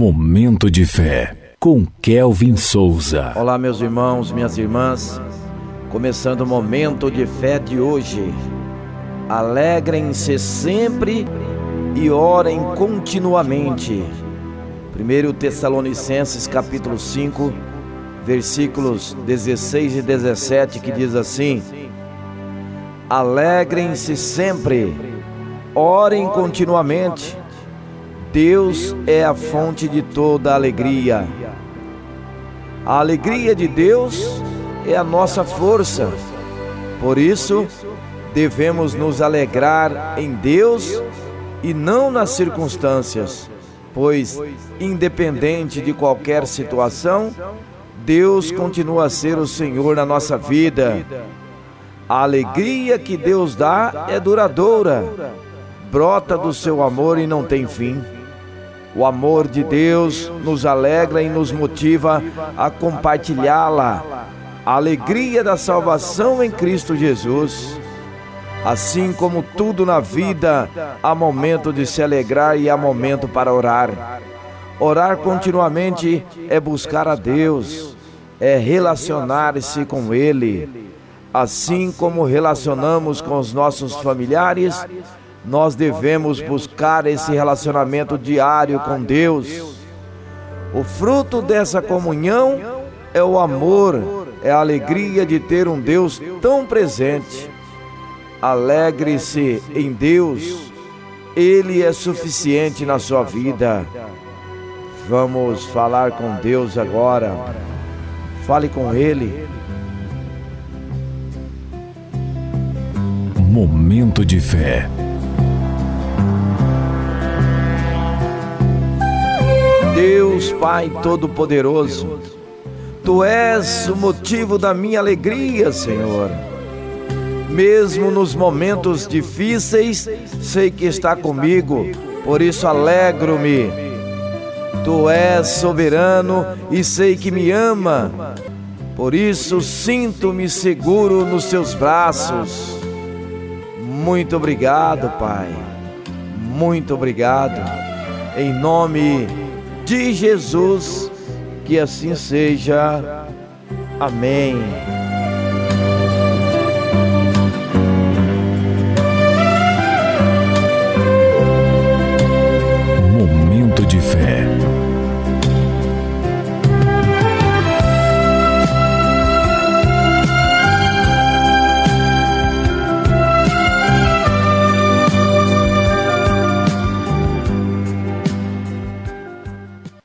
Momento de fé com Kelvin Souza. Olá, meus irmãos, minhas irmãs. Começando o momento de fé de hoje. Alegrem-se sempre e orem continuamente. 1 Tessalonicenses capítulo 5, versículos 16 e 17, que diz assim: Alegrem-se sempre, orem continuamente Deus é a fonte de toda alegria. A alegria de Deus é a nossa força. Por isso, devemos nos alegrar em Deus e não nas circunstâncias, pois, independente de qualquer situação, Deus continua a ser o Senhor na nossa vida. A alegria que Deus dá é duradoura, brota do seu amor e não tem fim. O amor de Deus nos alegra e nos motiva a compartilhá-la, a alegria da salvação em Cristo Jesus. Assim como tudo na vida, há momento de se alegrar e há momento para orar. Orar continuamente é buscar a Deus, é relacionar-se com Ele. Assim como relacionamos com os nossos familiares, nós devemos buscar esse relacionamento diário com Deus. O fruto dessa comunhão é o amor, é a alegria de ter um Deus tão presente. Alegre-se em Deus, Ele é suficiente na sua vida. Vamos falar com Deus agora. Fale com Ele. Momento de fé. Deus Pai Todo-Poderoso, Tu és o motivo da minha alegria, Senhor. Mesmo nos momentos difíceis, sei que está comigo, por isso alegro-me. Tu és soberano e sei que me ama, por isso sinto-me seguro nos seus braços. Muito obrigado, Pai. Muito obrigado. Em nome de Jesus, que assim seja. Amém.